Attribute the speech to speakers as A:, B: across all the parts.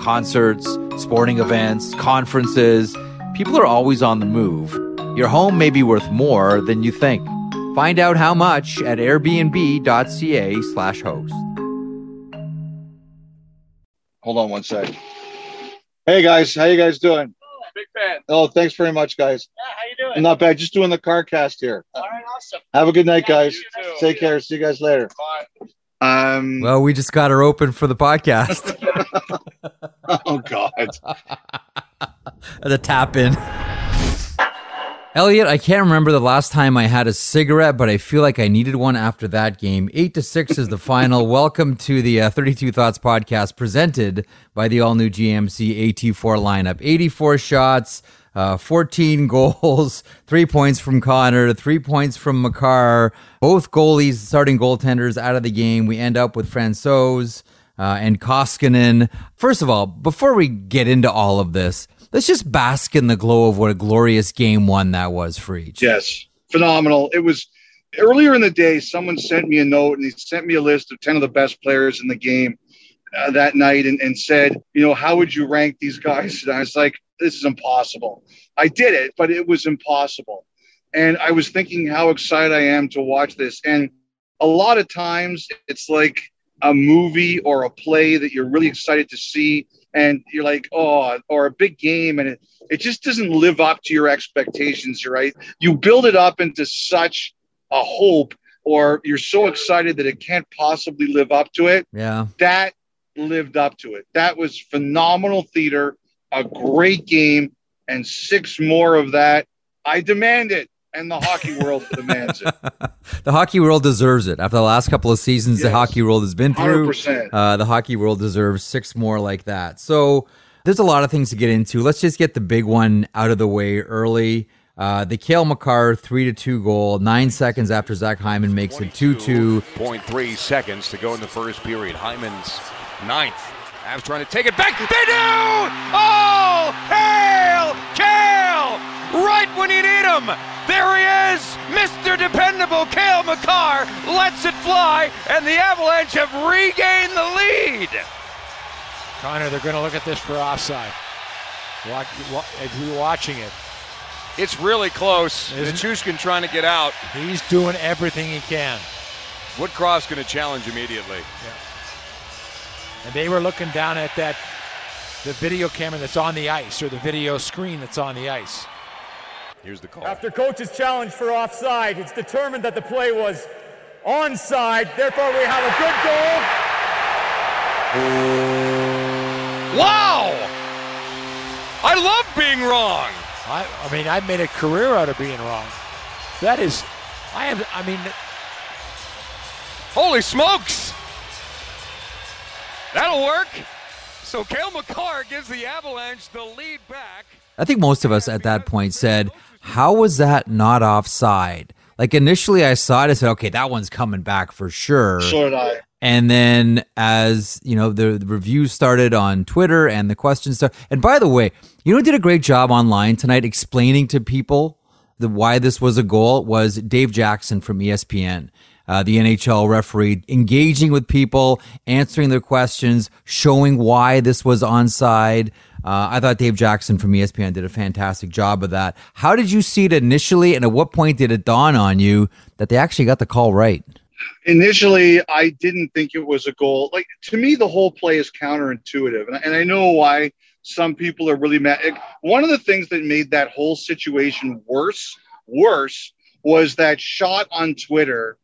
A: Concerts, sporting events, conferences. People are always on the move. Your home may be worth more than you think. Find out how much at airbnb.ca slash host.
B: Hold on one sec. Hey guys, how you guys doing?
C: Big fan.
B: Oh, thanks very much, guys.
C: Yeah, how you doing?
B: Not bad. Just doing the car cast here.
C: All right, awesome.
B: Have a good night,
C: Yeah,
B: guys.
C: you too.
B: Take care. See you guys later.
C: Bye.
B: Um.
A: Well, we just got her open for the podcast.
B: Oh God.
A: the tap in. Elliot, I can't remember the last time I had a cigarette, but I feel like I needed one after that game. Eight to six is the final. Welcome to the uh, 32 Thoughts podcast presented by the all new GMC AT4 lineup. 84 shots, uh, 14 goals, three points from Connor, three points from Makar. Both goalies, starting goaltenders, out of the game. We end up with Francouz uh, and Koskinen. First of all, before we get into all of this, let's just bask in the glow of what a glorious game one that was for each.
B: Yes, phenomenal. It was earlier in the day. Someone sent me a note and he sent me a list of ten of the best players in the game uh, that night, and, and said, you know, how would you rank these guys? And I was like, this is impossible. I did it, but it was impossible. And I was thinking how excited I am to watch this. And a lot of times it's like a movie or a play that you're really excited to see and you're like oh or a big game and it, it just doesn't live up to your expectations right you build it up into such a hope or you're so excited that it can't possibly live up to it
A: Yeah.
B: that lived up to it that was phenomenal theater a great game and six more of that i demand it and the hockey world demands it
A: the hockey world deserves it. After the last couple of seasons the hockey world has been through,
B: 100%.
A: uh, the hockey world deserves six more like that. So there's a lot of things to get into. Let's just get the big one out of the way early. Uh, the Cale Makar three to two goal, nine seconds after Zach Hyman makes it two two.
D: 22.3 seconds to go in the first period. Hyman's ninth. Avs trying to take it back. They do! Oh! Hail! Cale! Right when you need him! There he is! Mr. Dependable Cale Makar lets it fly, and the Avalanche have regained the lead!
E: Connor, they're going to look at this for offside. Watch, wa- as we're watching it,
D: It's really close. Nichushkin trying to get out.
E: he's doing everything he can.
D: Woodcroft's going to challenge immediately.
E: And they were looking down at that, the video camera that's on the ice or the video screen that's on the ice.
D: Here's the call.
F: After coach's challenge for offside, it's determined that the play was onside. Therefore, we have a good goal.
D: Wow! I love being wrong.
E: I, I mean, I've made a career out of being wrong. That is, I have, I mean,
D: Holy smokes! That'll work. So Cale Makar gives the Avalanche the lead back.
A: I think most of us at that point said, How was that not offside? Like initially I saw it, I said, Okay, that one's coming back for sure.
B: so did i
A: And then as you know, the, the reviews started on Twitter and the questions started. And by the way, you know who did a great job online tonight explaining to people the why this was a goal was Dave Jackson from ESPN. Uh, the NHL referee engaging with people, answering their questions, showing why this was onside. Uh, I thought Dave Jackson from ESPN did a fantastic job of that. How did you see it initially, and at what point did it dawn on you that they actually got the call right?
B: initially i didn't think it was a goal like to me the whole play is counterintuitive and, and i know why some people are really mad one of the things that made that whole situation worse worse was that shot on twitter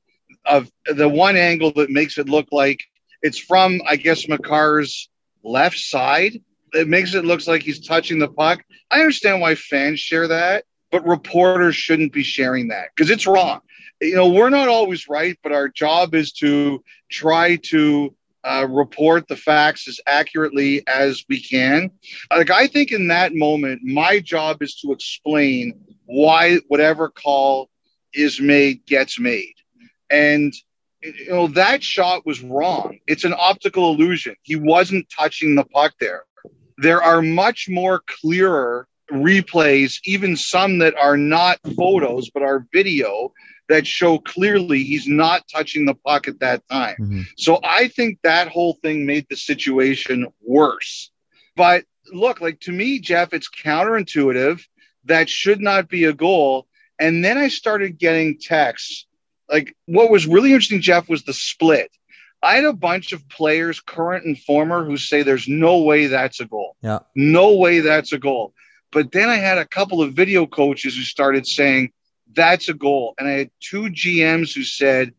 B: of the one angle that makes it look like it's from, I guess, Makar's left side. It makes it look like he's touching the puck. I understand why fans share that, but reporters shouldn't be sharing that because it's wrong. You know, we're not always right, but our job is to try to uh, report the facts as accurately as we can. Like, I think in that moment, my job is to explain why whatever call is made gets made. And, you know, that shot was wrong. It's an optical illusion. He wasn't touching the puck there. There are much more clearer replays, even some that are not photos but are video that show clearly he's not touching the puck at that time. Mm-hmm. So I think that whole thing made the situation worse. But look, like to me, Jeff, it's counterintuitive. That should not be a goal. And then I started getting texts. Like what was really interesting, Jeff, was the split. I had a bunch of players, current and former, who say there's no way that's a goal.
A: Yeah.
B: No way that's a goal. But then I had a couple of video coaches who started saying, that's a goal. And I had two GMs who said,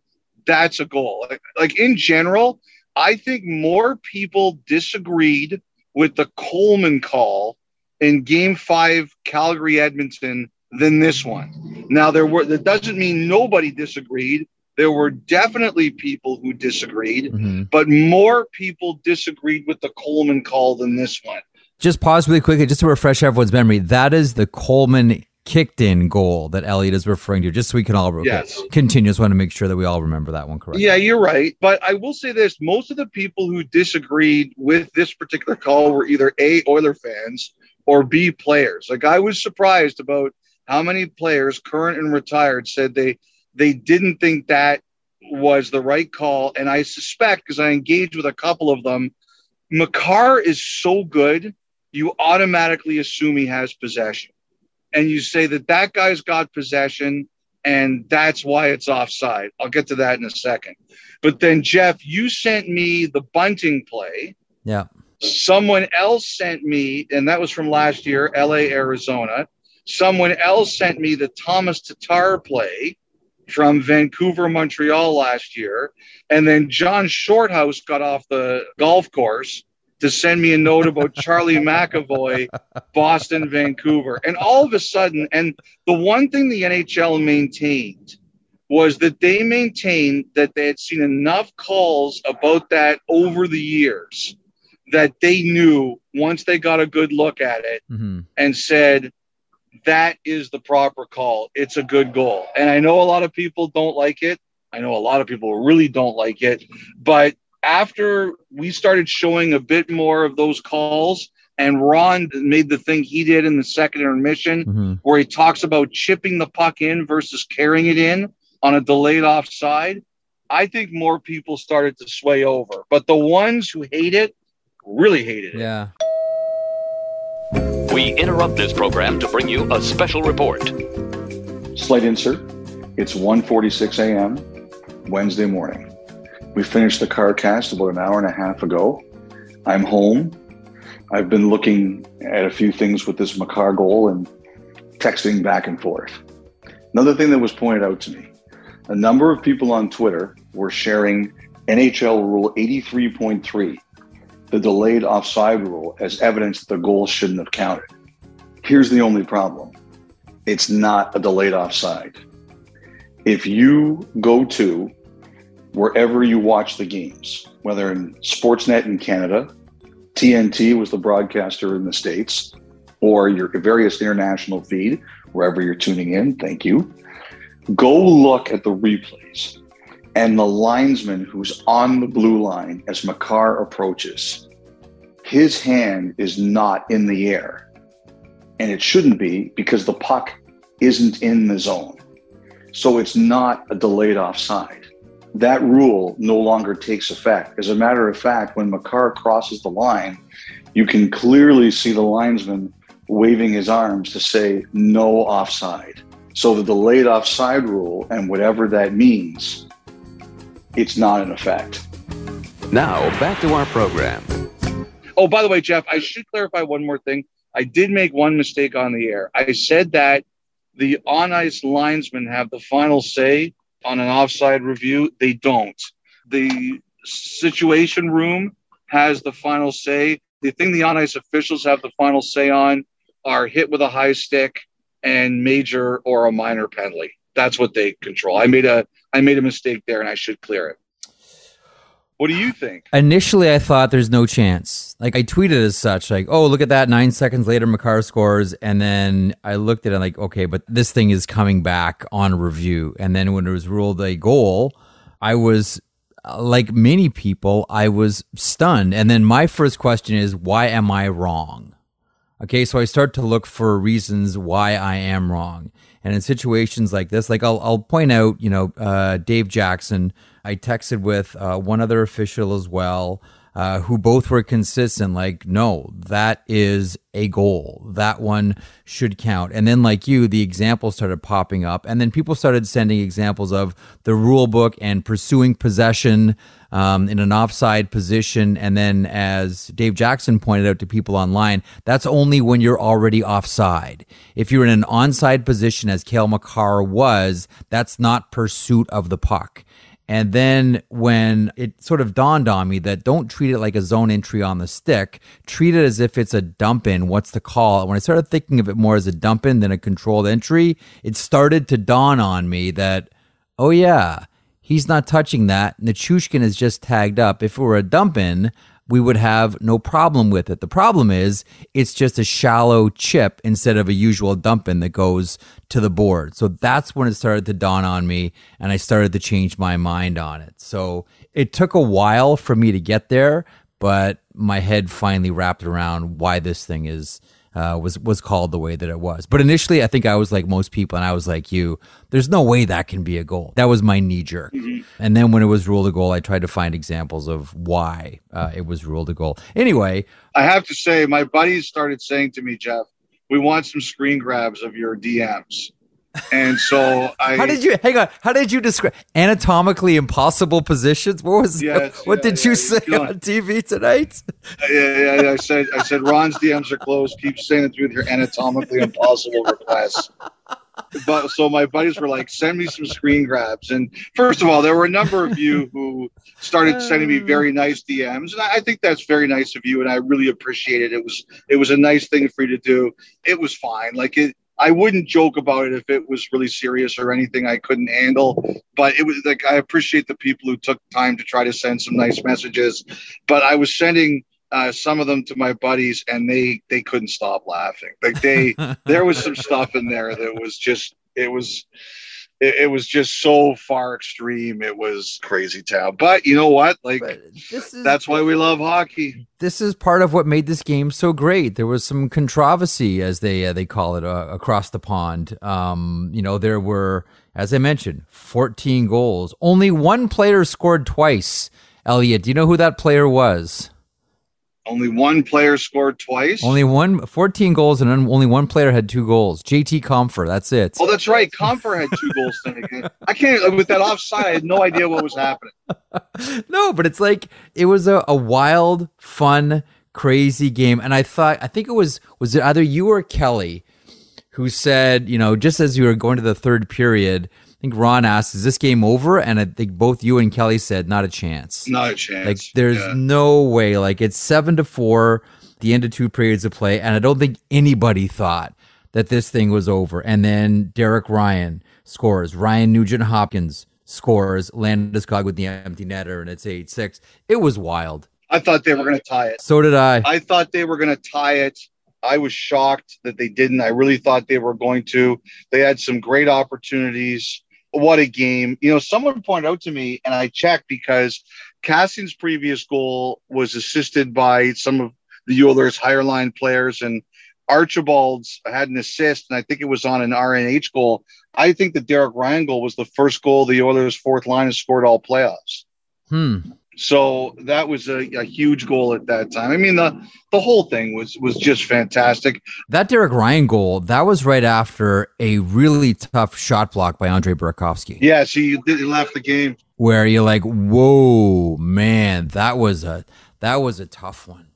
B: that's a goal. Like, like in general, I think more people disagreed with the Coleman call in game five, Calgary Edmonton, than this one. Now, there were, that doesn't mean nobody disagreed. There were definitely people who disagreed, mm-hmm. but more people disagreed with the Coleman call than this one.
A: Just pause really quickly, just to refresh everyone's memory. That is the Coleman kicked in goal that Elliot is referring to, just so we can all yes. continue. Just want to make sure that we all remember that one correctly.
B: Yeah, you're right. But I will say this most of the people who disagreed with this particular call were either A, Oiler fans or B, players. Like I was surprised about how many players, current and retired, said they they didn't think that was the right call. And I suspect, because I engaged with a couple of them, Makar is so good, you automatically assume he has possession and you say that that guy's got possession and that's why it's offside. I'll get to that in a second. But then, Jeff, you sent me the bunting play.
A: Yeah.
B: Someone else sent me, and that was from last year, LA, Arizona. Someone else sent me the Tomas Tatar play from Vancouver, Montreal last year. And then John Shorthouse got off the golf course to send me a note about Charlie McAvoy, Boston, Vancouver. And all of a sudden, and the one thing the NHL maintained was that they maintained that they had seen enough calls about that over the years that they knew once they got a good look at it mm-hmm. and said, that is the proper call. It's a good goal. And I know a lot of people don't like it. I know a lot of people really don't like it, but after we started showing a bit more of those calls, and Ron made the thing he did in the second intermission, mm-hmm. where he talks about chipping the puck in versus carrying it in on a delayed offside. I think more people started to sway over, but the ones who hate it really hated it.
A: Yeah.
G: We interrupt this program to bring you a special report.
H: Slight insert. It's 1:46 a.m. Wednesday morning. We finished the car cast about an hour and a half ago. I'm home. I've been looking at a few things with this Makar goal and texting back and forth. Another thing that was pointed out to me a number of people on Twitter were sharing NHL Rule 83.3, the delayed offside rule, as evidence that the goal shouldn't have counted. Here's the only problem it's not a delayed offside. If you go to wherever you watch the games, whether in Sportsnet in Canada, TNT was the broadcaster in the States, or your various international feed, wherever you're tuning in. Thank you. Go look at the replays and the linesman who's on the blue line as Makar approaches. His hand is not in the air. And it shouldn't be because the puck isn't in the zone. So it's not a delayed offside that rule no longer takes effect. As a matter of fact, when Makar crosses the line, you can clearly see the linesman waving his arms to say no offside. So the delayed offside rule and whatever that means, it's not in effect.
G: Now back to our program.
B: Oh, by the way, Jeff, I should clarify one more thing. I did make one mistake on the air. I said that the on ice linesmen have the final say on an offside review. They don't. The situation room has the final say. The thing the on ice officials have the final say on are hit with a high stick and major or a minor penalty. That's what they control. I made a I made a mistake there and I should clear it. What do you think?
A: Initially, I thought there's no chance. Like I tweeted as such, like, "Oh, look at that!" Nine seconds later, Makar scores, and then I looked at it like, "Okay, but this thing is coming back on review." And then when it was ruled a goal, I was uh, like many people, I was stunned. And then my first question is, "Why am I wrong?" Okay, so I start to look for reasons why I am wrong. And in situations like this, like I'll, I'll point out, you know, uh, Dave Jackson. I texted with uh, one other official as well, uh, who both were consistent. Like, no, that is a goal. That one should count. And then, like you, the examples started popping up, and then people started sending examples of the rule book and pursuing possession um, in an offside position. And then, as Dave Jackson pointed out to people online, that's only when you're already offside. If you're in an onside position, as Cale Makar was, that's not pursuit of the puck. And then when it sort of dawned on me that don't treat it like a zone entry on the stick, treat it as if it's a dump in. What's the call? When I started thinking of it more as a dump in than a controlled entry, it started to dawn on me that, oh yeah, he's not touching that. Nichushkin is just tagged up. If it were a dump in, we would have no problem with it. The problem is it's just a shallow chip instead of a usual dump in that goes to the board. So that's when it started to dawn on me and I started to change my mind on it. So it took a while for me to get there, but my head finally wrapped around why this thing is uh, was was called the way that it was. But initially, I think I was like most people, and I was like you. There's no way that can be a goal. That was my knee jerk. Mm-hmm. And then when it was ruled a goal, I tried to find examples of why uh, it was ruled a goal. Anyway,
B: I have to say, my buddies started saying to me, Jeff, we want some screen grabs of your DMs. And so I.
A: How did you hang on? How did you describe anatomically impossible positions? What was? Yes, what yeah, did yeah, you say on TV tonight?
B: Yeah, yeah, I said I said Ron's DMs are closed. Keep saying it through your anatomically impossible requests. But so my buddies were like, send me some screen grabs. And first of all, there were a number of you who started sending me very nice DMs, and I think that's very nice of you, and I really appreciate it. It was it was a nice thing for you to do. It was fine. Like it I wouldn't joke about it if it was really serious or anything I couldn't handle. But it was like I appreciate the people who took time to try to send some nice messages. But I was sending uh, some of them to my buddies, and they they couldn't stop laughing. Like they there was some stuff in there that was just it was it, it, was just so far extreme. It was crazy town. But you know what? Like is, that's why we love hockey.
A: This is part of what made this game so great. There was some controversy, as they uh, they call it, uh, across the pond. Um, you know, there were, as I mentioned, 14 goals. Only one player scored twice. Elliot, do you know who that player was?
B: Only one player scored twice.
A: Only one, 14 goals, and only one player had two goals. JT Compher, that's it.
B: Oh, that's right. Compher had two goals tonight. I can't, with that offside, I had no idea what was happening.
A: no, but it's like, it was a, a wild, fun, crazy game. And I thought, I think it was, was it either you or Kelly who said, you know, just as you were going to the third period, think Ron asked, "Is this game over?" And I think both you and Kelly said, "Not a chance.
B: Not a chance.
A: Like there's yeah. no way. Like it's seven to four, the end of two periods of play, and I don't think anybody thought that this thing was over. And then Derek Ryan scores. Ryan Nugent Hopkins scores. Landeskog with the empty netter, and it's eight six. It was wild.
B: I thought they were going to tie it.
A: So did I.
B: I thought they were going to tie it. I was shocked that they didn't. I really thought they were going to. They had some great opportunities what a game. You know, someone pointed out to me, and I checked because Kassian's previous goal was assisted by some of the Oilers' higher line players, and Archibald's had an assist, and I think it was on an RNH goal. I think the Derek Ryan goal was the first goal the Oilers' fourth line has scored all playoffs.
A: Hmm.
B: So that was a, a, huge goal at that time. I mean, the the whole thing was was just fantastic.
A: That Derek Ryan goal, that was right after a really tough shot block by Andre Burakovsky.
B: Yeah, so you, you left the game
A: where you're like, "Whoa, man, that was a that was a tough one."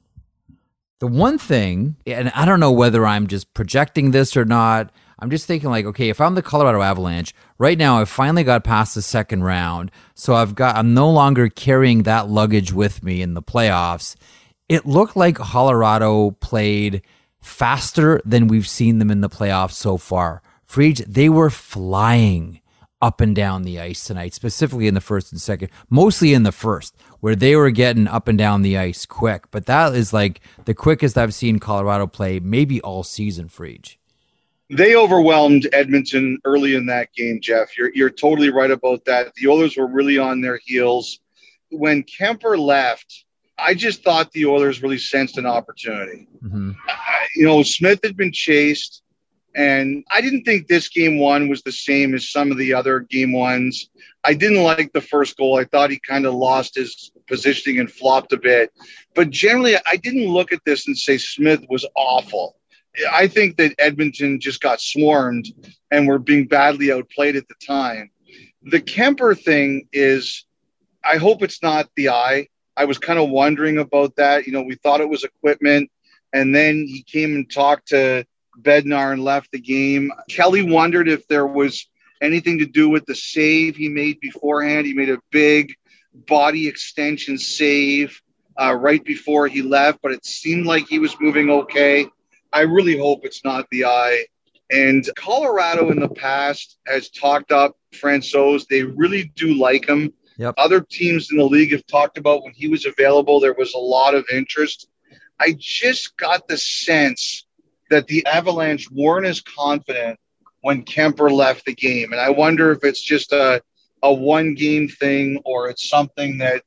A: The one thing, and I don't know whether I'm just projecting this or not. I'm just thinking like, okay, if I'm the Colorado Avalanche right now, I finally got past the second round, so I've got I'm no longer carrying that luggage with me in the playoffs. It looked like Colorado played faster than we've seen them in the playoffs so far. Friedge, they were flying up and down the ice tonight, specifically in the first and second, mostly in the first, where they were getting up and down the ice quick. But that is like the quickest I've seen Colorado play maybe all season, Friedge.
B: They overwhelmed Edmonton early in that game, Jeff. You're, you're totally right about that. The Oilers were really on their heels. When Kuemper left, I just thought the Oilers really sensed an opportunity. Mm-hmm. Uh, you know, Smith had been chased, and I didn't think this game one was the same as some of the other game ones. I didn't like the first goal. I thought he kind of lost his positioning and flopped a bit. But generally, I didn't look at this and say Smith was awful. I think that Edmonton just got swarmed and were being badly outplayed at the time. The Kuemper thing is, I hope it's not the eye. I was kind of wondering about that. You know, we thought it was equipment, and then he came and talked to Bednar and left the game. Kelly wondered if there was anything to do with the save he made beforehand. He made a big body extension save uh, right before he left, but it seemed like he was moving okay. I really hope it's not the eye. And Colorado in the past has talked up Francouz. They really do like him. Yep. Other teams in the league have talked about when he was available, there was a lot of interest. I just got the sense that the Avalanche weren't as confident when Kuemper left the game. And I wonder if it's just a, a one game thing or it's something that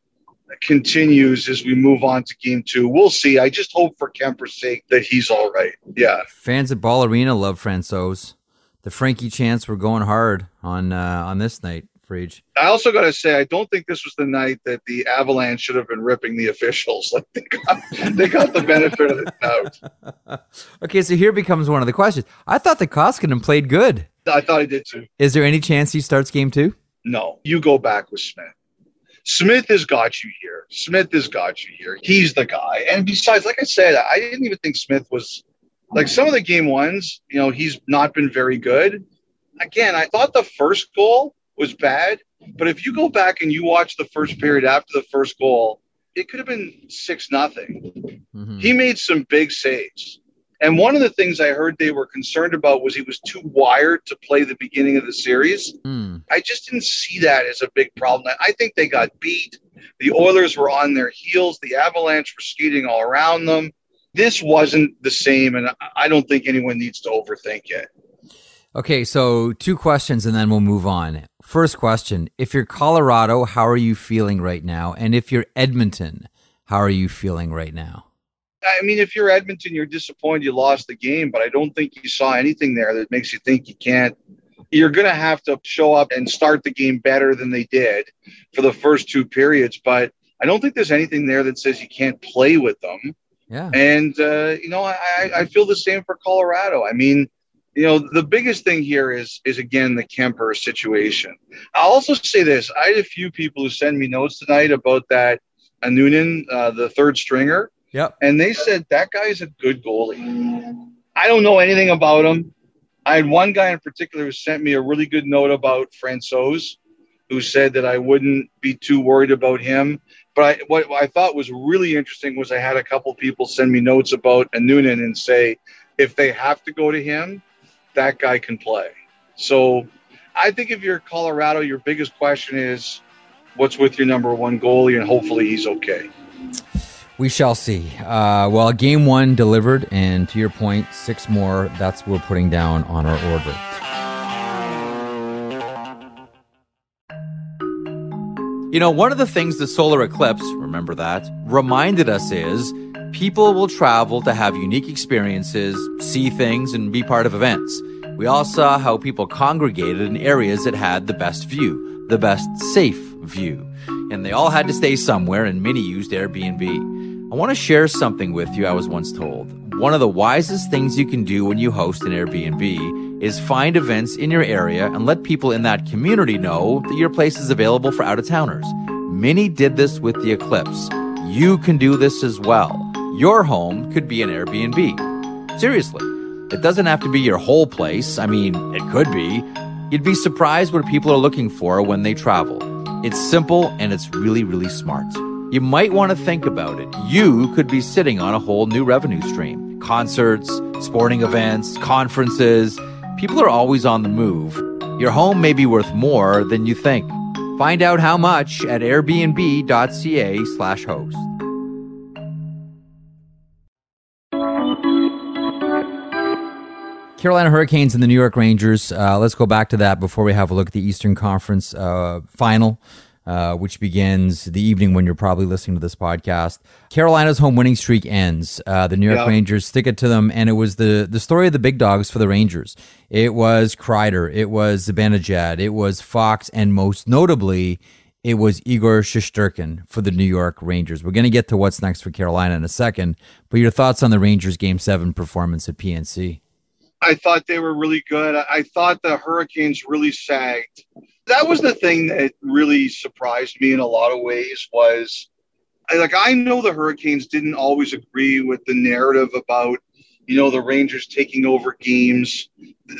B: continues as we move on to game two. We'll see. I just hope for Kuemper's sake that he's all right. Yeah.
A: Fans at Ball Arena love Francouz. The Frankie chants were going hard on uh, on this night. Friedge.
B: I also got to say, I don't think this was the night that the Avalanche should have been ripping the officials. Like they got, they got the benefit of the doubt.
A: okay, so here becomes one of the questions. I thought the Koskinen played good.
B: I thought he did too.
A: Is there any chance he starts game two?
B: No. You go back with Smith. Smith has got you here. Smith has got you here. He's the guy. And besides, like I said, I didn't even think Smith was like some of the game ones, you know, he's not been very good. Again, I thought the first goal was bad. But if you go back and you watch the first period after the first goal, it could have been six nothing. Mm-hmm. He made some big saves. And one of the things I heard they were concerned about was he was too wired to play the beginning of the series. Mm. I just didn't see that as a big problem. I think they got beat. The Oilers were on their heels. The Avalanche were skating all around them. This wasn't the same, and I don't think anyone needs to overthink it.
A: Okay, so two questions and then we'll move on. First question If you're Colorado, how are you feeling right now? And if you're Edmonton, how are you feeling right now?
B: I mean, if you're Edmonton, you're disappointed you lost the game, but I don't think you saw anything there that makes you think you can't. You're going to have to show up and start the game better than they did for the first two periods, but I don't think there's anything there that says you can't play with them.
A: Yeah.
B: And, uh, you know, I, I feel the same for Colorado. I mean, you know the biggest thing here is is again the Kuemper situation. I'll also say this: I had a few people who send me notes tonight about that Annunen, uh, the third stringer.
A: Yep.
B: And they said that guy is a good goalie. I don't know anything about him. I had one guy in particular who sent me a really good note about Francouz, who said that I wouldn't be too worried about him. But I, what I thought was really interesting was I had a couple people send me notes about Annunen and say if they have to go to him, that guy can play. So I think if you're Colorado, your biggest question is what's with your number one goalie, and hopefully he's okay.
A: We shall see. Uh, well, game one delivered, and to your point, six more. That's what we're putting down on our order. You know, one of the things the solar eclipse, remember that, reminded us is People will travel to have unique experiences, see things, and be part of events. We all saw how people congregated in areas that had the best view, the best safe view. And they all had to stay somewhere, and many used Airbnb. I want to share something with you I was once told. One of the wisest things you can do when you host an Airbnb is find events in your area and let people in that community know that your place is available for out of towners. Many did this with the eclipse. You can do this as well. Your home could be an Airbnb. Seriously. It doesn't have to be your whole place. I mean, it could be. You'd be surprised what people are looking for when they travel. It's simple and it's really, really smart. You might want to think about it. You could be sitting on a whole new revenue stream. Concerts, sporting events, conferences. People are always on the move. Your home may be worth more than you think. Find out how much at airbnb.ca slash host. Carolina Hurricanes and the New York Rangers. Uh, let's go back to that before we have a look at the Eastern Conference uh, final, uh, which begins the evening when you're probably listening to this podcast. Carolina's home winning streak ends. Uh, the New York Rangers stick it to them, and it was the the story of the big dogs for the Rangers. It was Kreider, it was Zibanejad, it was Fox, and most notably, it was Igor Shesterkin for the New York Rangers. We're going to get to what's next for Carolina in a second, but your thoughts on the Rangers' Game Seven performance at PNC?
B: I thought they were really good. I thought the Hurricanes really sagged. That was the thing that really surprised me in a lot of ways was like I know the Hurricanes didn't always agree with the narrative about you know the Rangers taking over games.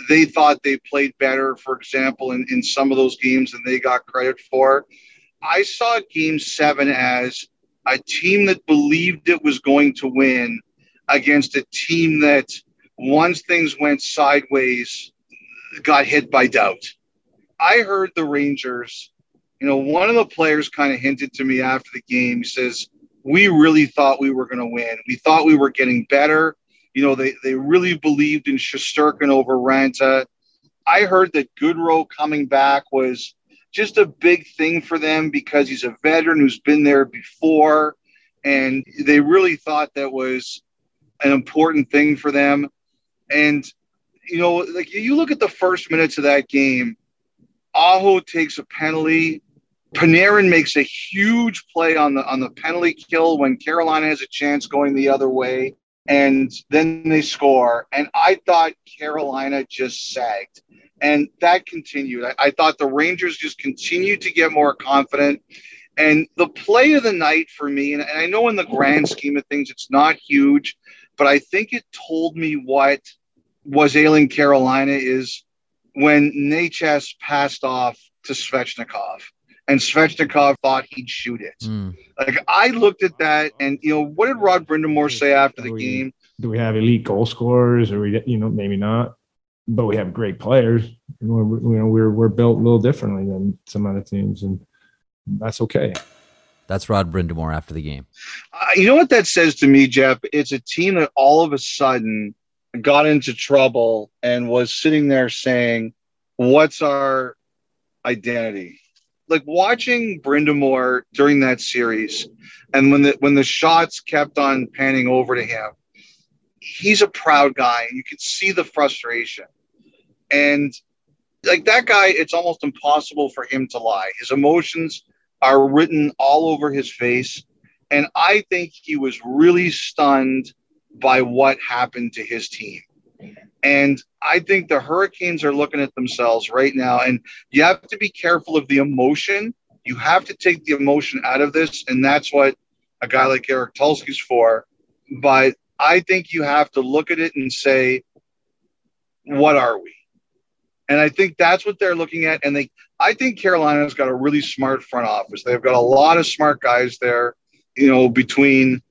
B: They thought they played better, for example, in, in some of those games than they got credit for. I saw game seven as a team that believed it was going to win against a team that once things went sideways, got hit by doubt. I heard the Rangers, you know, one of the players kind of hinted to me after the game. He says, We really thought we were going to win. We thought we were getting better. You know, they, they really believed in Shesterkin over Raanta. I heard that Goodrow coming back was just a big thing for them because he's a veteran who's been there before. And they really thought that was an important thing for them. And you know, like you look at the first minutes of that game, Aho takes a penalty. Panarin makes a huge play on the on the penalty kill when Carolina has a chance going the other way, and then they score. And I thought Carolina just sagged, and that continued. I, I thought the Rangers just continued to get more confident. And the play of the night for me, and, and I know in the grand scheme of things, it's not huge, but I think it told me what was ailing Carolina is when Necas passed off to Svechnikov and Svechnikov thought he'd shoot it. Mm. Like I looked at that and you know what did Rod Brind'Amour say after the
I: we,
B: game?
I: Do we have elite goal scorers or we you know maybe not, but we have great players. We're, you know we're we're built a little differently than some other teams and that's okay.
A: That's Rod Brind'Amour after the game.
B: Uh, you know what that says to me, Jeff? It's a team that all of a sudden got into trouble and was sitting there saying, What's our identity? Like watching Brind'Amour during that series, and when the when the shots kept on panning over to him, he's a proud guy, and you can see the frustration. And like that guy, it's almost impossible for him to lie. His emotions are written all over his face. And I think he was really stunned by what happened to his team. And I think the Hurricanes are looking at themselves right now, and you have to be careful of the emotion. You have to take the emotion out of this, and that's what a guy like Eric Tulsky's for. But I think you have to look at it and say, what are we? And I think that's what they're looking at. And they, I think Carolina's got a really smart front office. They've got a lot of smart guys there, you know, between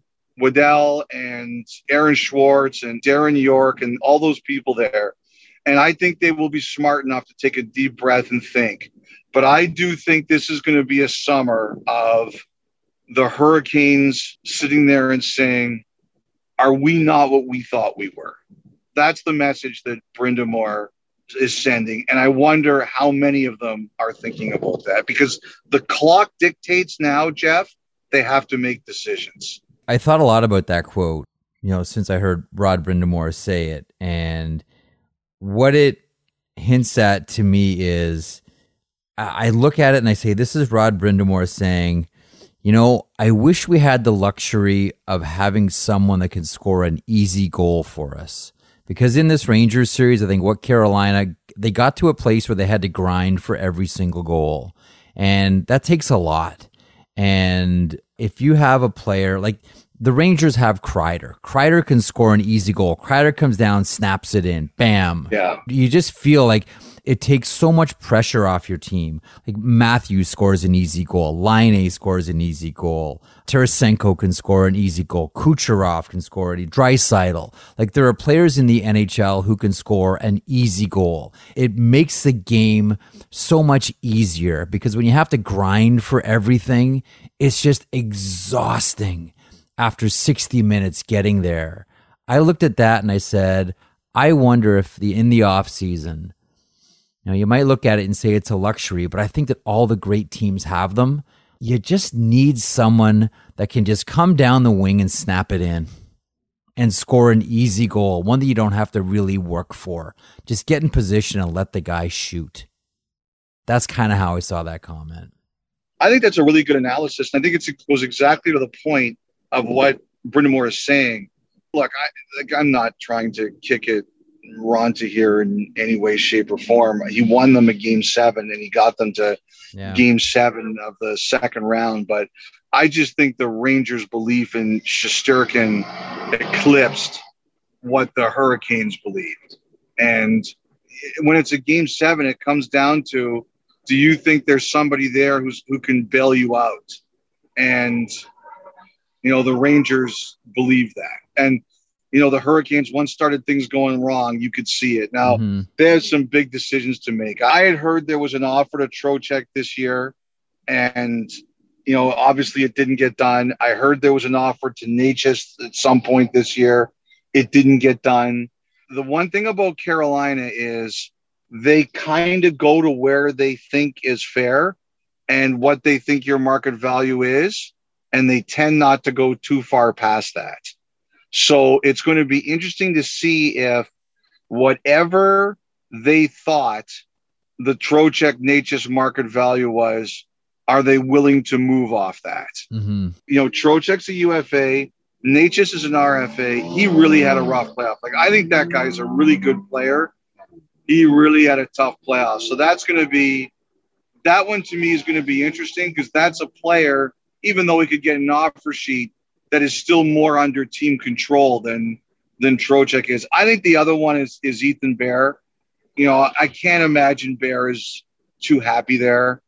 B: Waddell and Aaron Schwartz and Darren Yorke and all those people there. And I think they will be smart enough to take a deep breath and think. But I do think this is going to be a summer of the Hurricanes sitting there and saying, Are we not what we thought we were? That's the message that Brind'Amour is sending. And I wonder how many of them are thinking about that because the clock dictates now, Jeff, they have to make decisions.
A: I thought a lot about that quote, you know, since I heard Rod Brind'Amour say it. And what it hints at to me is I look at it and I say, this is Rod Brind'Amour saying, you know, I wish we had the luxury of having someone that can score an easy goal for us. Because in this Rangers series, I think what Carolina, they got to a place where they had to grind for every single goal. And that takes a lot. And if you have a player like the Rangers have Kreider. Kreider can score an easy goal. Kreider comes down, snaps it in, bam.
B: Yeah.
A: You just feel like it takes so much pressure off your team. Like Matthews scores an easy goal. Laine scores an easy goal. Tarasenko can score an easy goal. Kucherov can score it. Draisaitl. Like there are players in the NHL who can score an easy goal. It makes the game so much easier because when you have to grind for everything, it's just exhausting after 60 minutes getting there. I looked at that and I said, I wonder if the in the off season you know, you might look at it and say it's a luxury, but I think that all the great teams have them. You just need someone that can just come down the wing and snap it in and score an easy goal, one that you don't have to really work for. Just get in position and let the guy shoot. That's kind of how I saw that comment.
B: I think that's a really good analysis. And I think it goes exactly to the point of what Brind'Amour is saying. Look, I, like, I'm not trying to kick it Raanta here in any way, shape, or form. He won them a game seven and he got them to yeah. game seven of the second round. But I just think the Rangers' belief in Shesterkin eclipsed what the Hurricanes believed. And when it's a game seven, it comes down to do you think there's somebody there who's who can bail you out? And you know, the Rangers believe that. And you know, the Hurricanes once started things going wrong, you could see it. Now, mm-hmm. there's some big decisions to make. I had heard there was an offer to Trocheck this year, and, you know, obviously it didn't get done. I heard there was an offer to Necas at some point this year. It didn't get done. The one thing about Carolina is they kind of go to where they think is fair and what they think your market value is, and they tend not to go too far past that. So it's going to be interesting to see if whatever they thought the Trocheck Necas market value was, are they willing to move off that? Mm-hmm. You know, Trocheck's a UFA. Necas is an RFA. He really had a rough playoff. Like, I think that guy's a really good player. He really had a tough playoff. So that's going to be, that one to me is going to be interesting because that's a player, even though he could get an offer sheet, that is still more under team control than than Trocheck is. I think the other one is is Ethan Bear. You know, I can't imagine Bear is too happy there.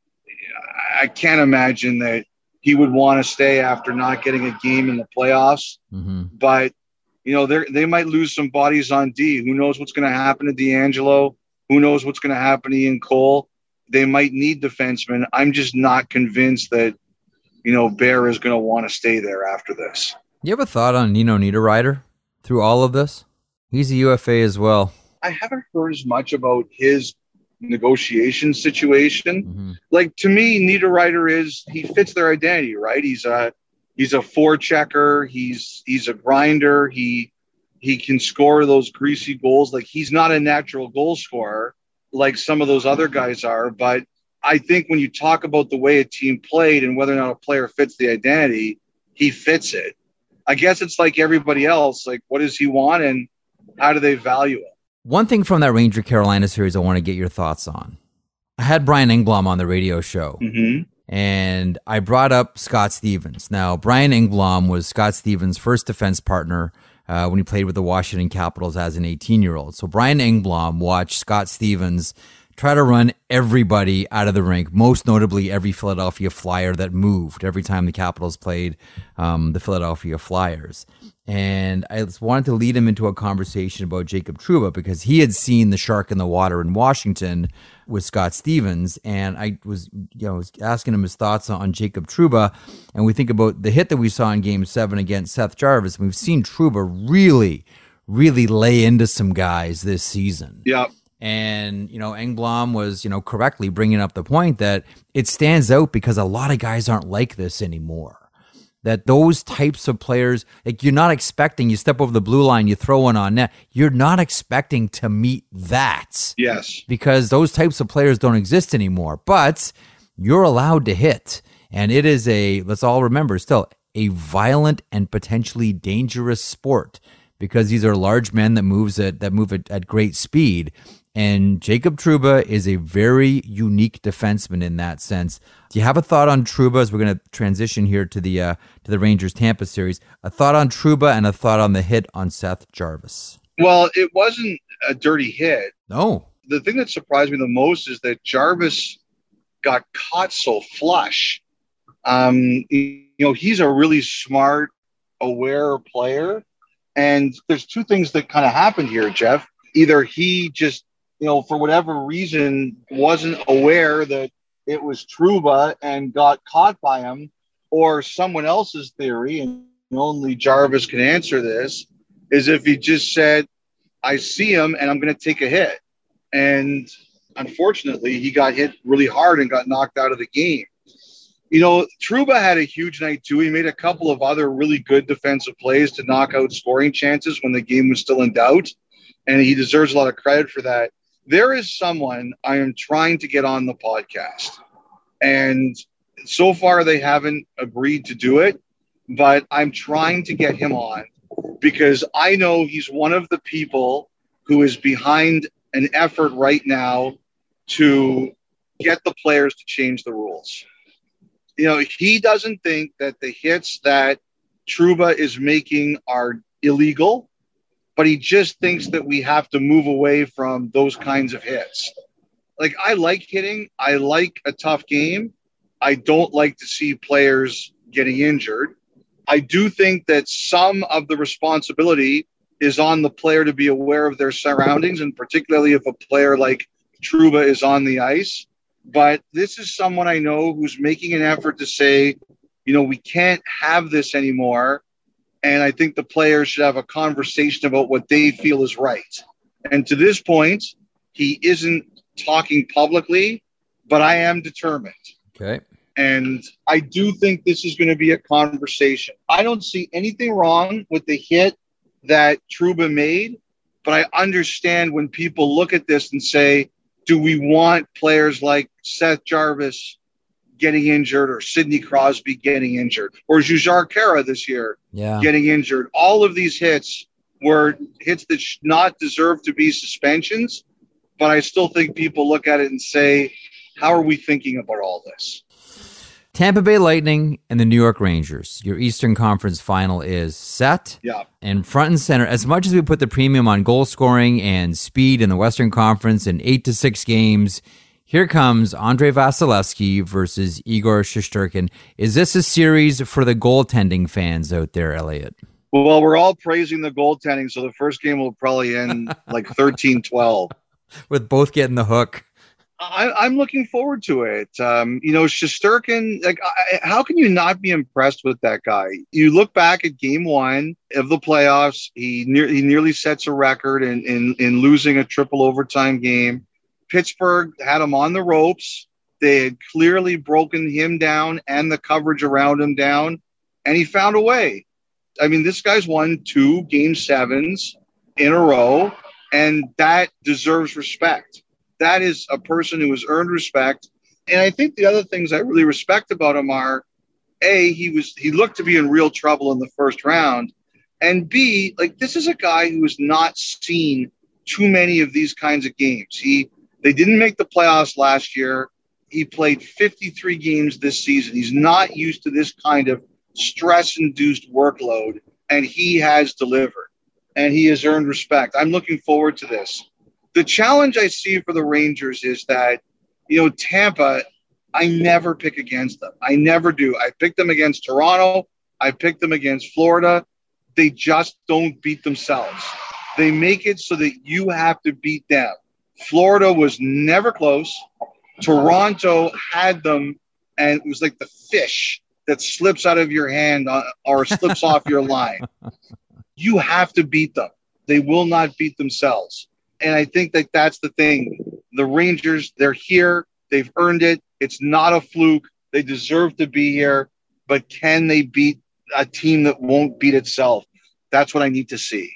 B: I can't imagine that he would want to stay after not getting a game in the playoffs. Mm-hmm. But you know, they they might lose some bodies on D. Who knows what's going to happen to DeAngelo? Who knows what's going to happen to Ian Cole? They might need defensemen. I'm just not convinced that you know, Bear is going to want to stay there after this.
A: You have a thought on Nino Niederreiter through all of this? He's a UFA as well.
B: I haven't heard as much about his negotiation situation. Mm-hmm. Like to me, Niederreiter is he fits their identity, right? He's a he's a four checker. He's he's a grinder. He he can score those greasy goals. Like he's not a natural goal scorer like some of those other guys are, but I think when you talk about the way a team played and whether or not a player fits the identity, he fits it. I guess it's like everybody else. Like, what does he want and how do they value it?
A: One thing from that Ranger Carolina series I want to get your thoughts on. I had Brian Engblom on the radio show, mm-hmm. and I brought up Scott Stevens. Now, Brian Engblom was Scott Stevens' first defense partner uh, when he played with the Washington Capitals as an 18 year old. So, Brian Engblom watched Scott Stevens try to run everybody out of the rink, most notably every Philadelphia Flyer that moved every time the Capitals played um, the Philadelphia Flyers. And I wanted to lead him into a conversation about Jacob Trouba because he had seen the shark in the water in Washington with Scott Stevens. And I was, you know, was asking him his thoughts on Jacob Trouba. And we think about the hit that we saw in game seven against Seth Jarvis. We've seen Trouba really, really lay into some guys this season.
B: Yeah.
A: And, you know, Engblom was, you know, correctly bringing up the point that it stands out because a lot of guys aren't like this anymore. That those types of players, like you're not expecting, you step over the blue line, you throw one on net, you're not expecting to meet that.
B: Yes.
A: Because those types of players don't exist anymore. But you're allowed to hit. And it is a, let's all remember still, a violent and potentially dangerous sport because these are large men that moves at that move at, at great speed And Jacob Trouba is a very unique defenseman in that sense. Do you have a thought on Trouba as we're going to transition here to the uh, to the Rangers Tampa series? A thought on Trouba and a thought on the hit on Seth Jarvis.
B: Well, it wasn't a dirty hit.
A: No.
B: The thing that surprised me the most is that Jarvis got caught so flush. Um, you know, he's a really smart, aware player. And there's two things that kind of happened here, Jeff. Either he just, you know, for whatever reason, wasn't aware that it was Trouba and got caught by him, or someone else's theory, and only Jarvis can answer this, is if he just said, I see him and I'm going to take a hit. And unfortunately, he got hit really hard and got knocked out of the game. You know, Trouba had a huge night too. He made a couple of other really good defensive plays to knock out scoring chances when the game was still in doubt. And he deserves a lot of credit for that. There is someone I am trying to get on the podcast. And so far, they haven't agreed to do it, but I'm trying to get him on because I know he's one of the people who is behind an effort right now to get the players to change the rules. You know, he doesn't think that the hits that Trouba is making are illegal, but he just thinks that we have to move away from those kinds of hits. Like, I like hitting, I like a tough game. I don't like to see players getting injured. I do think that some of the responsibility is on the player to be aware of their surroundings, and particularly if a player like Trouba is on the ice. But this is someone I know who's making an effort to say, you know, we can't have this anymore. And I think the players should have a conversation about what they feel is right. And to this point, he isn't talking publicly, but I am determined.
A: Okay.
B: And I do think this is going to be a conversation. I don't see anything wrong with the hit that Trouba made, but I understand when people look at this and say, do we want players like Seth Jarvis getting injured or Sidney Crosby getting injured or Jujhar Khaira this year
A: yeah.
B: getting injured? All of these hits were hits that should not deserve to be suspensions, but I still think people look at it and say, how are we thinking about all this?
A: Tampa Bay Lightning and the New York Rangers. Your Eastern Conference final is set.
B: Yeah.
A: And front and center, as much as we put the premium on goal scoring and speed in the Western Conference in eight to six games, here comes Andrei Vasilevskiy versus Igor Shesterkin. Is this a series for the goaltending fans out there, Elliot?
B: Well, we're all praising the goaltending, so the first game will probably end like 13 12.
A: With both getting the hook.
B: I, am looking forward to it. Um, you know, Shesterkin, like, I, how can you not be impressed with that guy? You look back at game one of the playoffs, he, near, he nearly sets a record in, in, in losing a triple overtime game. Pittsburgh had him on the ropes. They had clearly broken him down and the coverage around him down, and he found a way. I mean, this guy's won two game sevens in a row, and that deserves respect that is a person who has earned respect. And I think the other things I really respect about him are A, he was he looked to be in real trouble in the first round. And B, like this is a guy who has not seen too many of these kinds of games. He they didn't make the playoffs last year. He played 53 games this season. He's not used to this kind of stress induced workload, and he has delivered and he has earned respect. I'm looking forward to this the challenge I see for the Rangers is that, you know, Tampa, I never pick against them. I never do. I pick them against Toronto. I pick them against Florida. They just don't beat themselves. They make it so that you have to beat them. Florida was never close. Toronto had them, and it was like the fish that slips out of your hand uh, or slips off your line. You have to beat them. They will not beat themselves. And I think that that's the thing. The Rangers, they're here. They've earned it. It's not a fluke. They deserve to be here. But can they beat a team that won't beat itself? That's what I need to see.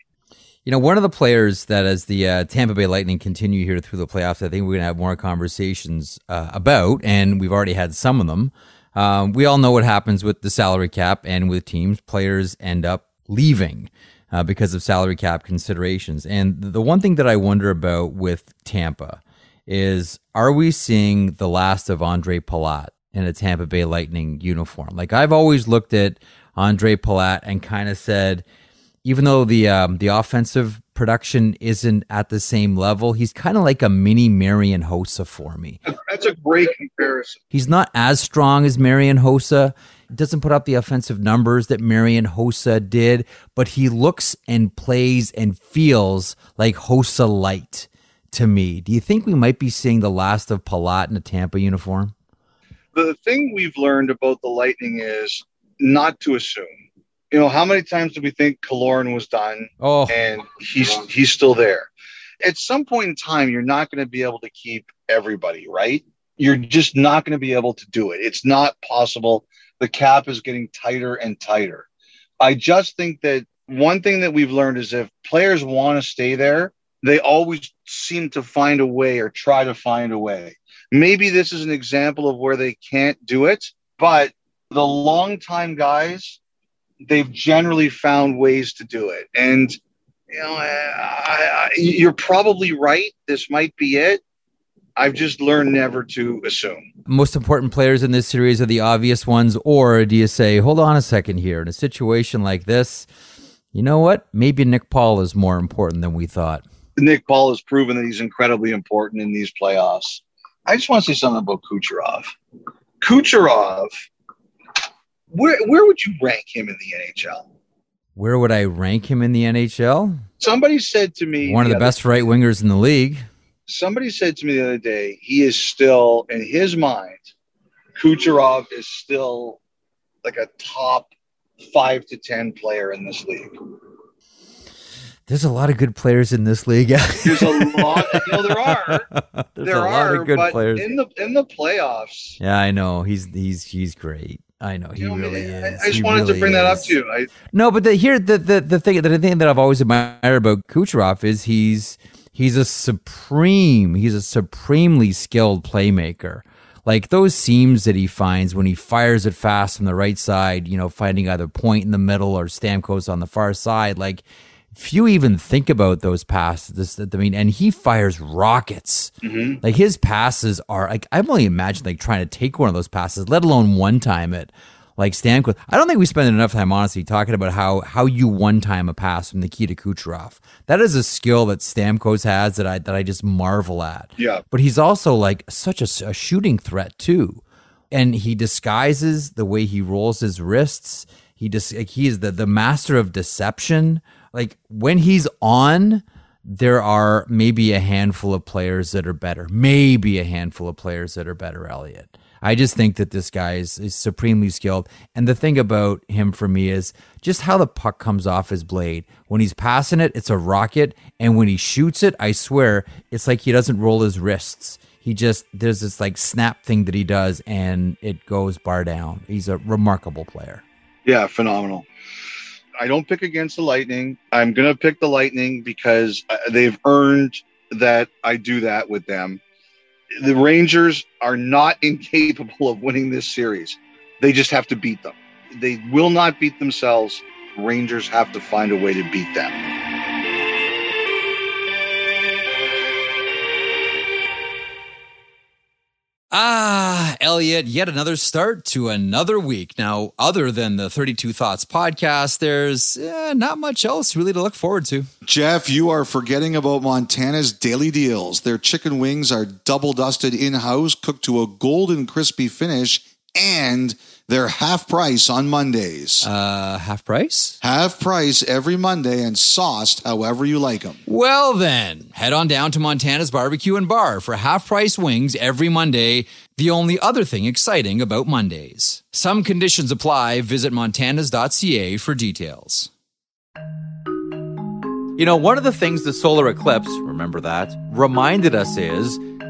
A: You know, one of the players that, as the uh, Tampa Bay Lightning continue here through the playoffs, I think we're going to have more conversations uh, about, and we've already had some of them. Um, we all know what happens with the salary cap and with teams, players end up leaving. uh, because of salary cap considerations. And the one thing that I wonder about with Tampa is are we seeing the last of Andre Palat in a Tampa Bay Lightning uniform? Like I've always looked at Andre Palat and kind of said, even though the um, the offensive production isn't at the same level, he's kind of like a mini Marian Hossa for me.
B: That's a great comparison.
A: He's not as strong as Marian Hossa. Doesn't put up the offensive numbers that Marian Hossa did, but he looks and plays and feels like Hossa light to me. Do you think we might be seeing the last of Palat in a Tampa uniform?
B: The thing we've learned about the Lightning is not to assume you know, how many times do we think Killorn was done?
A: Oh,
B: and he's he's still there. At some point in time, you're not going to be able to keep everybody, right? You're just not going to be able to do it. It's not possible. The cap is getting tighter and tighter. I just think that one thing that we've learned is if players want to stay there, they always seem to find a way or try to find a way. Maybe this is an example of where they can't do it, but the long-time guys they've generally found ways to do it. And you know, I, I, you're probably right. This might be it. I've just learned never to assume.
A: Most important players in this series are the obvious ones, or do you say, hold on a second here? In a situation like this, you know what? Maybe Nick Paul is more important than we thought.
B: Nick Paul has proven that he's incredibly important in these playoffs. I just want to say something about Kucherov. Kucherov where where would you rank him in the NHL?
A: Where would I rank him in the NHL?
B: Somebody said to me
A: one of the best right wingers in the league.
B: Somebody said to me the other day, he is still in his mind, Kucherov is still like a top five to ten player in this league.
A: There's a lot of good players in this league.
B: There's a lot. You know, there are.
A: There's
B: there
A: a
B: are,
A: lot of good
B: but
A: players
B: in the in the playoffs.
A: Yeah, I know. He's he's he's great. I know he
B: You know,
A: really
B: I,
A: is.
B: I just
A: He
B: wanted
A: really
B: to bring that up
A: is.
B: to you. I,
A: No, but the, here the, the the thing the thing that I've always admired about Kucherov is he's he's a supreme he's a supremely skilled playmaker. Like those seams that he finds when he fires it fast from the right side, you know, finding either point in the middle or Stamkos on the far side. Like few even think about those passes. This, I mean, and he fires rockets.
B: Mm-hmm.
A: Like his passes are like I've only imagined like trying to take one of those passes, let alone one time it. Like Stamkos, I don't think we spend enough time honestly talking about how how you one time a pass from Nikita Kucherov. That is a skill that Stamkos has that I that I just marvel at.
B: Yeah.
A: but he's also like such a, a shooting threat too, and he disguises the way he rolls his wrists. He just like, he is the the master of deception. Like when he's on, there are maybe a handful of players that are better. Maybe a handful of players that are better, Elliot. I just think that this guy is, is supremely skilled. And the thing about him for me is just how the puck comes off his blade. When he's passing it, it's a rocket. And when he shoots it, I swear, it's like he doesn't roll his wrists. He just, there's this like snap thing that he does and it goes bar down. He's a remarkable player.
B: Yeah, phenomenal. I don't pick against the Lightning. I'm going to pick the Lightning because uh, they've earned that I do that with them. The Rangers are not incapable of winning this series. They just have to beat them. They will not beat themselves. Rangers have to find a way to beat them.
A: Ah, Elliot, yet another start to another week. Now, other than the 32 Thoughts podcast, there's eh, not much else really to look forward to.
J: Jeff, you are forgetting about Montana's daily deals. Their chicken wings are double dusted in house, cooked to a golden crispy finish, and they're half price on Mondays.
A: Uh, half price?
J: Half price every Monday and sauced however you like them.
A: Well, then, head on down to Montana's Barbecue and Bar for half price wings every Monday. The only other thing exciting about Mondays. Some conditions apply. Visit montanas.ca for details. You know, one of the things the solar eclipse, remember that, reminded us is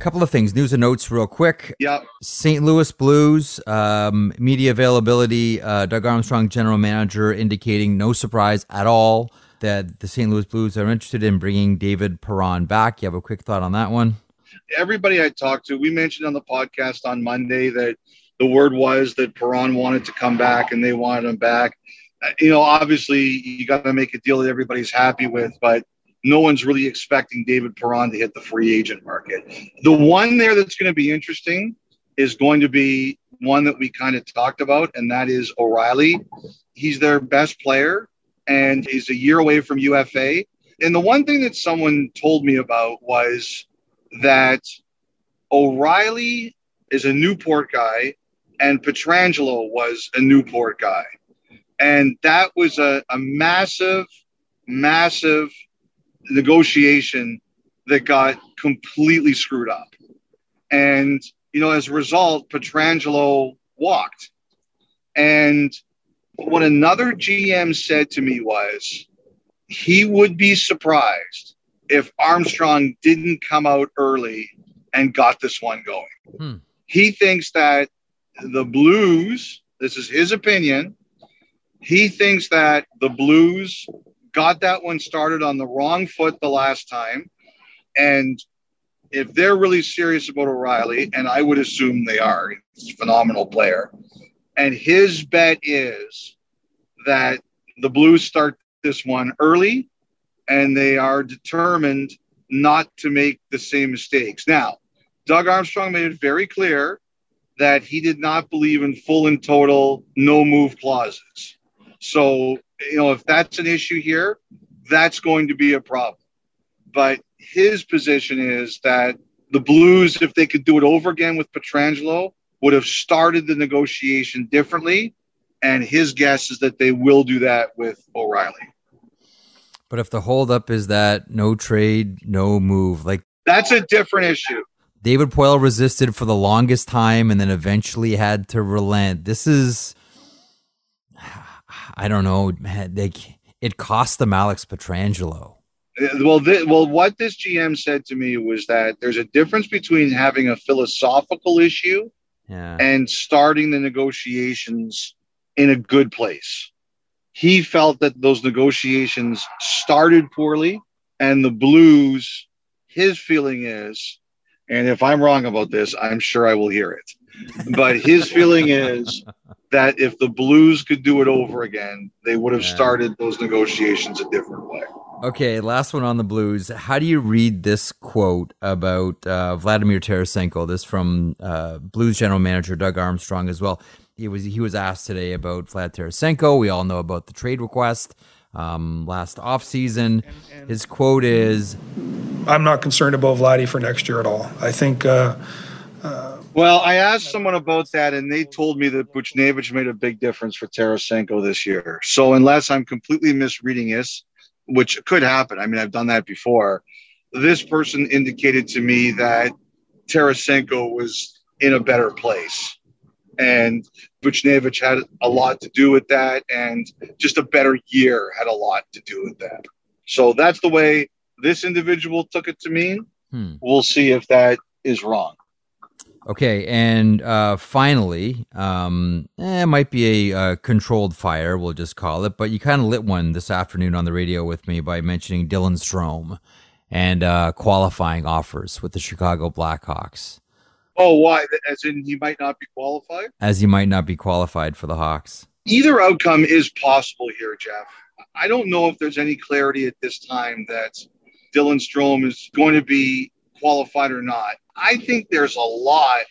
A: Couple of things, news and notes, real quick.
B: Yep.
A: St. Louis Blues um, media availability. Uh, Doug Armstrong, general manager, indicating no surprise at all that the St. Louis Blues are interested in bringing David Perron back. You have a quick thought on that one?
B: Everybody I talked to, we mentioned on the podcast on Monday that the word was that Perron wanted to come back and they wanted him back. Uh, you know, obviously, you got to make a deal that everybody's happy with, but no one's really expecting David Perron to hit the free agent market. The one there that's going to be interesting is going to be one that we kind of talked about, and that is O'Reilly. He's their best player, and he's a year away from UFA. And the one thing that someone told me about was that O'Reilly is a Newport guy, and Pietrangelo was a Newport guy. And that was a, a massive, massive negotiation that got completely screwed up. And, you know, as a result, Pietrangelo walked. And what another GM said to me was he would be surprised if Armstrong didn't come out early and got this one going.
A: Hmm.
B: He thinks that the Blues, this is his opinion, he thinks that the Blues got that one started on the wrong foot the last time. And if they're really serious about O'Reilly, and I would assume they are, he's a phenomenal player. And his bet is that the Blues start this one early and they are determined not to make the same mistakes. Now, Doug Armstrong made it very clear that he did not believe in full and total no move clauses. So you know, if that's an issue here, that's going to be a problem. But his position is that the Blues, if they could do it over again with Pietrangelo, would have started the negotiation differently. And his guess is that they will do that with O'Reilly.
A: But if the holdup is that no trade, no move, like
B: that's a different issue.
A: David Poile resisted for the longest time and then eventually had to relent. This is I don't know, they, it cost them Alex Pietrangelo.
B: Uh, well, th- well, what this GM said to me was that there's a difference between having a philosophical issue
A: yeah.
B: and starting the negotiations in a good place. He felt that those negotiations started poorly, and the Blues, his feeling is, and if I'm wrong about this, I'm sure I will hear it. But his feeling is that if the Blues could do it over again, they would have yeah. started those negotiations a different way.
A: Okay, last one on the Blues. How do you read this quote about uh, Vladimir Tarasenko? This from uh, Blues general manager Doug Armstrong as well. He was he was asked today about Vlad Tarasenko. We all know about the trade request um, last offseason. His quote is,
K: "I'm not concerned about Vladdy for next year at all. I think." Uh,
B: well, I asked someone about that, and they told me that Buchnevich made a big difference for Tarasenko this year. So, unless I'm completely misreading this, which could happen, I mean, I've done that before. This person indicated to me that Tarasenko was in a better place, and Buchnevich had a lot to do with that, and just a better year had a lot to do with that. So that's the way this individual took it to mean.
A: Hmm.
B: We'll see if that is wrong.
A: Okay, and uh, finally, um, eh, it might be a uh, controlled fire, we'll just call it, but you kind of lit one this afternoon on the radio with me by mentioning Dylan Strome and uh, qualifying offers with the Chicago Blackhawks.
B: Oh, why? As in, he might not be qualified?
A: As he might not be qualified for the Hawks.
B: Either outcome is possible here, Jeff. I don't know if there's any clarity at this time that Dylan Strome is going to be qualified or not. I think there's a lot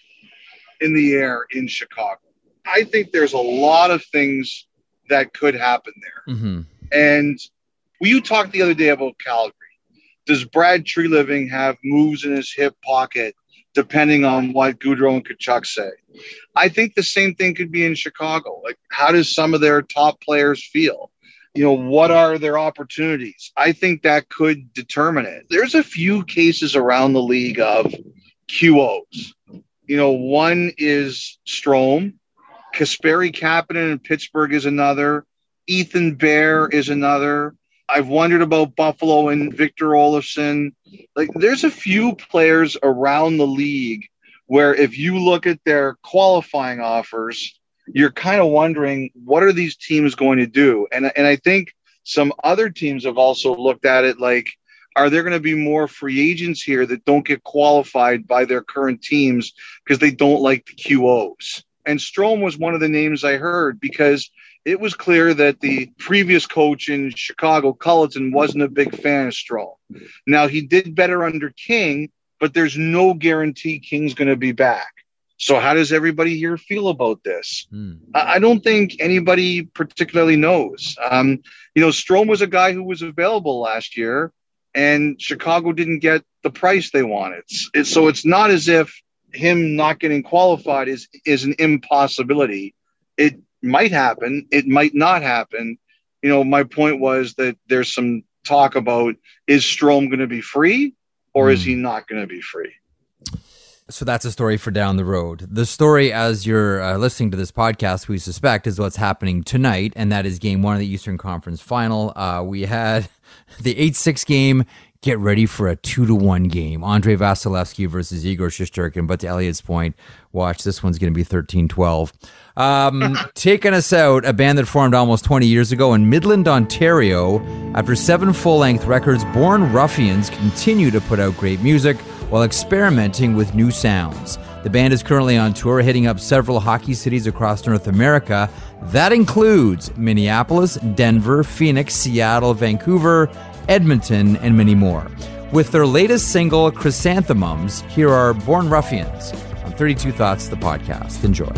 B: in the air in Chicago. I think there's a lot of things that could happen there.
A: Mm-hmm.
B: And you talked the other day about Calgary. Does Brad Treliving have moves in his hip pocket depending on what Gaudreau and Tkachuk say? I think the same thing could be in Chicago. Like, how does some of their top players feel? You know, what are their opportunities? I think that could determine it. There's a few cases around the league of QOs. You know, one is Strome, Kasperi Kapanen in Pittsburgh is another. Ethan Bear is another. I've wondered about Buffalo and Victor Olofsson. Like, there's a few players around the league where, if you look at their qualifying offers, you're kind of wondering what are these teams going to do? And and I think some other teams have also looked at it like, are there going to be more free agents here that don't get qualified by their current teams because they don't like the QOs? And Strome was one of the names I heard because it was clear that the previous coach in Chicago, Colliton, wasn't a big fan of Strome. Now he did better under King, but there's no guarantee King's going to be back. So how does everybody here feel about this? I I don't think anybody particularly knows. Um, you know, Strome was a guy who was available last year, and Chicago didn't get the price they wanted. It's, so it's not as if him not getting qualified is is an impossibility. It might happen. It might not happen. You know, my point was that there's some talk about is Strome going to be free or is he hmm. not going to be free?
A: So that's a story for down the road. The story, as you're uh, listening to this podcast, we suspect is what's happening tonight, and that is game one of the Eastern Conference final. Uh, we had the 8 6 game. Get ready for a 2 to 1 game. Andrei Vasilevskiy versus Igor Shesterkin. But to Elliot's point, watch, this one's going to be 13 12. Um, taking us out, a band that formed almost 20 years ago in Midland, Ontario. After seven full length records, Born Ruffians continue to put out great music while experimenting with new sounds. The band is currently on tour, hitting up several hockey cities across North America. That includes Minneapolis, Denver, Phoenix, Seattle, Vancouver, Edmonton, and many more. With their latest single, Chrysanthemums, here are Born Ruffians on 32 Thoughts, the podcast. Enjoy.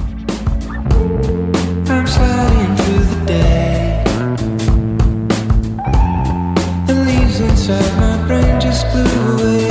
L: I'm sliding through the day. The leaves inside my brain just blew away.